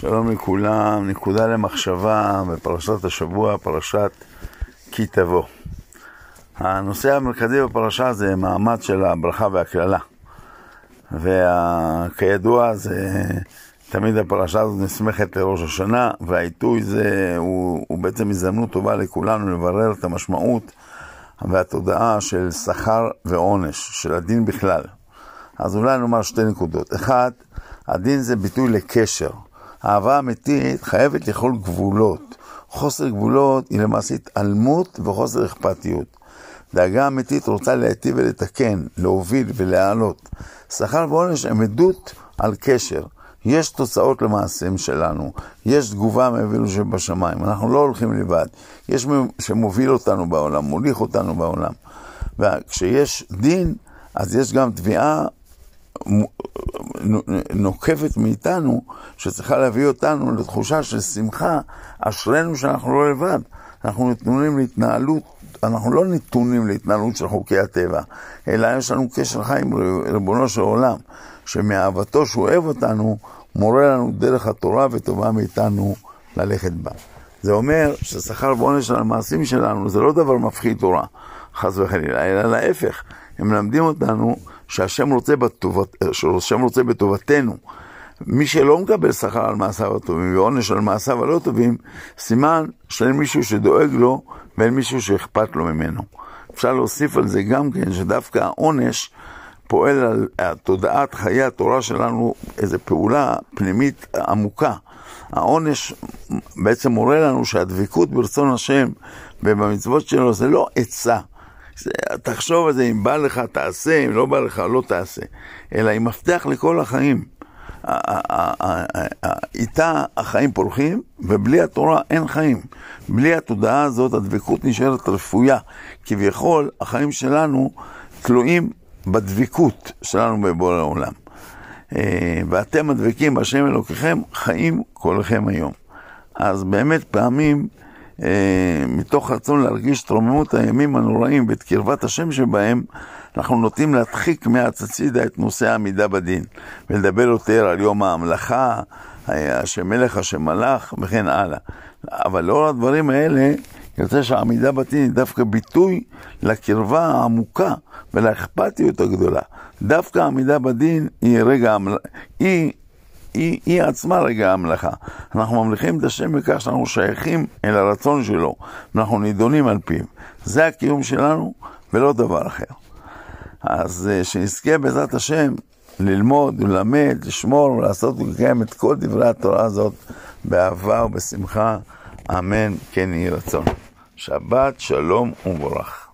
שלום לכולם, נקודה למחשבה בפרשת השבוע, פרשת כי תבוא. הנושא המרכזי בפרשה זה מעמד של הברכה והקללה. וכידוע, זה, תמיד הפרשה הזאת נסמכת לראש השנה, והעיתוי זה, הוא, הוא בעצם הזדמנות טובה לכולנו לברר את המשמעות והתודעה של שכר ועונש, של הדין בכלל. אז אולי נאמר שתי נקודות. אחד, הדין זה ביטוי לקשר. אהבה אמיתית חייבת לכלול גבולות. חוסר גבולות היא למעשה התעלמות וחוסר אכפתיות. דאגה אמיתית רוצה להיטיב ולתקן, להוביל ולהעלות. שכר ועונש הם עדות על קשר. יש תוצאות למעשים שלנו, יש תגובה מאבינו שבשמיים, אנחנו לא הולכים לבד, יש מי שמוביל אותנו בעולם, מוליך אותנו בעולם. וכשיש דין, אז יש גם תביעה נוקבת מאיתנו, שצריכה להביא אותנו לתחושה של שמחה, אשרינו שאנחנו לא לבד. אנחנו נתונים להתנהלות, אנחנו לא נתונים להתנהלות של חוקי הטבע, אלא יש לנו קשר חי עם ריבונו של עולם, שמאהבתו שהוא אוהב אותנו, מורה לנו דרך התורה וטובה מאיתנו ללכת בה. זה אומר ששכר ועונש על המעשים שלנו זה לא דבר מפחיד תורה, חס וחלילה, אלא להפך, הם מלמדים אותנו שהשם רוצה, בטובת, שהשם רוצה בטובתנו. מי שלא מקבל שכר על מעשיו הטובים ועונש על מעשיו הלא טובים, סימן שאין מישהו שדואג לו ואין מישהו שאכפת לו ממנו. אפשר להוסיף על זה גם כן שדווקא העונש פועל על תודעת חיי התורה שלנו איזו פעולה פנימית עמוקה. העונש בעצם מורה לנו שהדבקות ברצון השם ובמצוות שלו זה לא עצה. תחשוב על זה, אם בא לך תעשה, אם לא בא לך לא תעשה, אלא היא מפתח לכל החיים. איתה החיים פורחים, ובלי התורה אין חיים. בלי התודעה הזאת הדבקות נשארת רפויה. כביכול, החיים שלנו תלויים בדבקות שלנו בבורא העולם. אה, ואתם הדבקים בהשם אלוקיכם, חיים כולכם היום. אז באמת פעמים מתוך רצון להרגיש את רוממות הימים הנוראים ואת קרבת השם שבהם, אנחנו נוטים להדחיק מעץ הצידה את נושא העמידה בדין, ולדבר יותר על יום ההמלכה, השם מלך, השם מלך, וכן הלאה. אבל לאור הדברים האלה, יוצא שהעמידה בדין היא דווקא ביטוי לקרבה העמוקה ולאכפתיות הגדולה. דווקא העמידה בדין היא רגע, היא היא, היא עצמה רגע המלאכה. אנחנו ממליכים את השם בכך שאנחנו שייכים אל הרצון שלו, ואנחנו נידונים על פיו. זה הקיום שלנו ולא דבר אחר. אז אה, שנזכה בעזרת השם ללמוד, ללמד, לשמור ולעשות ולקיים את כל דברי התורה הזאת באהבה ובשמחה. אמן כן יהי רצון. שבת שלום ומבורך.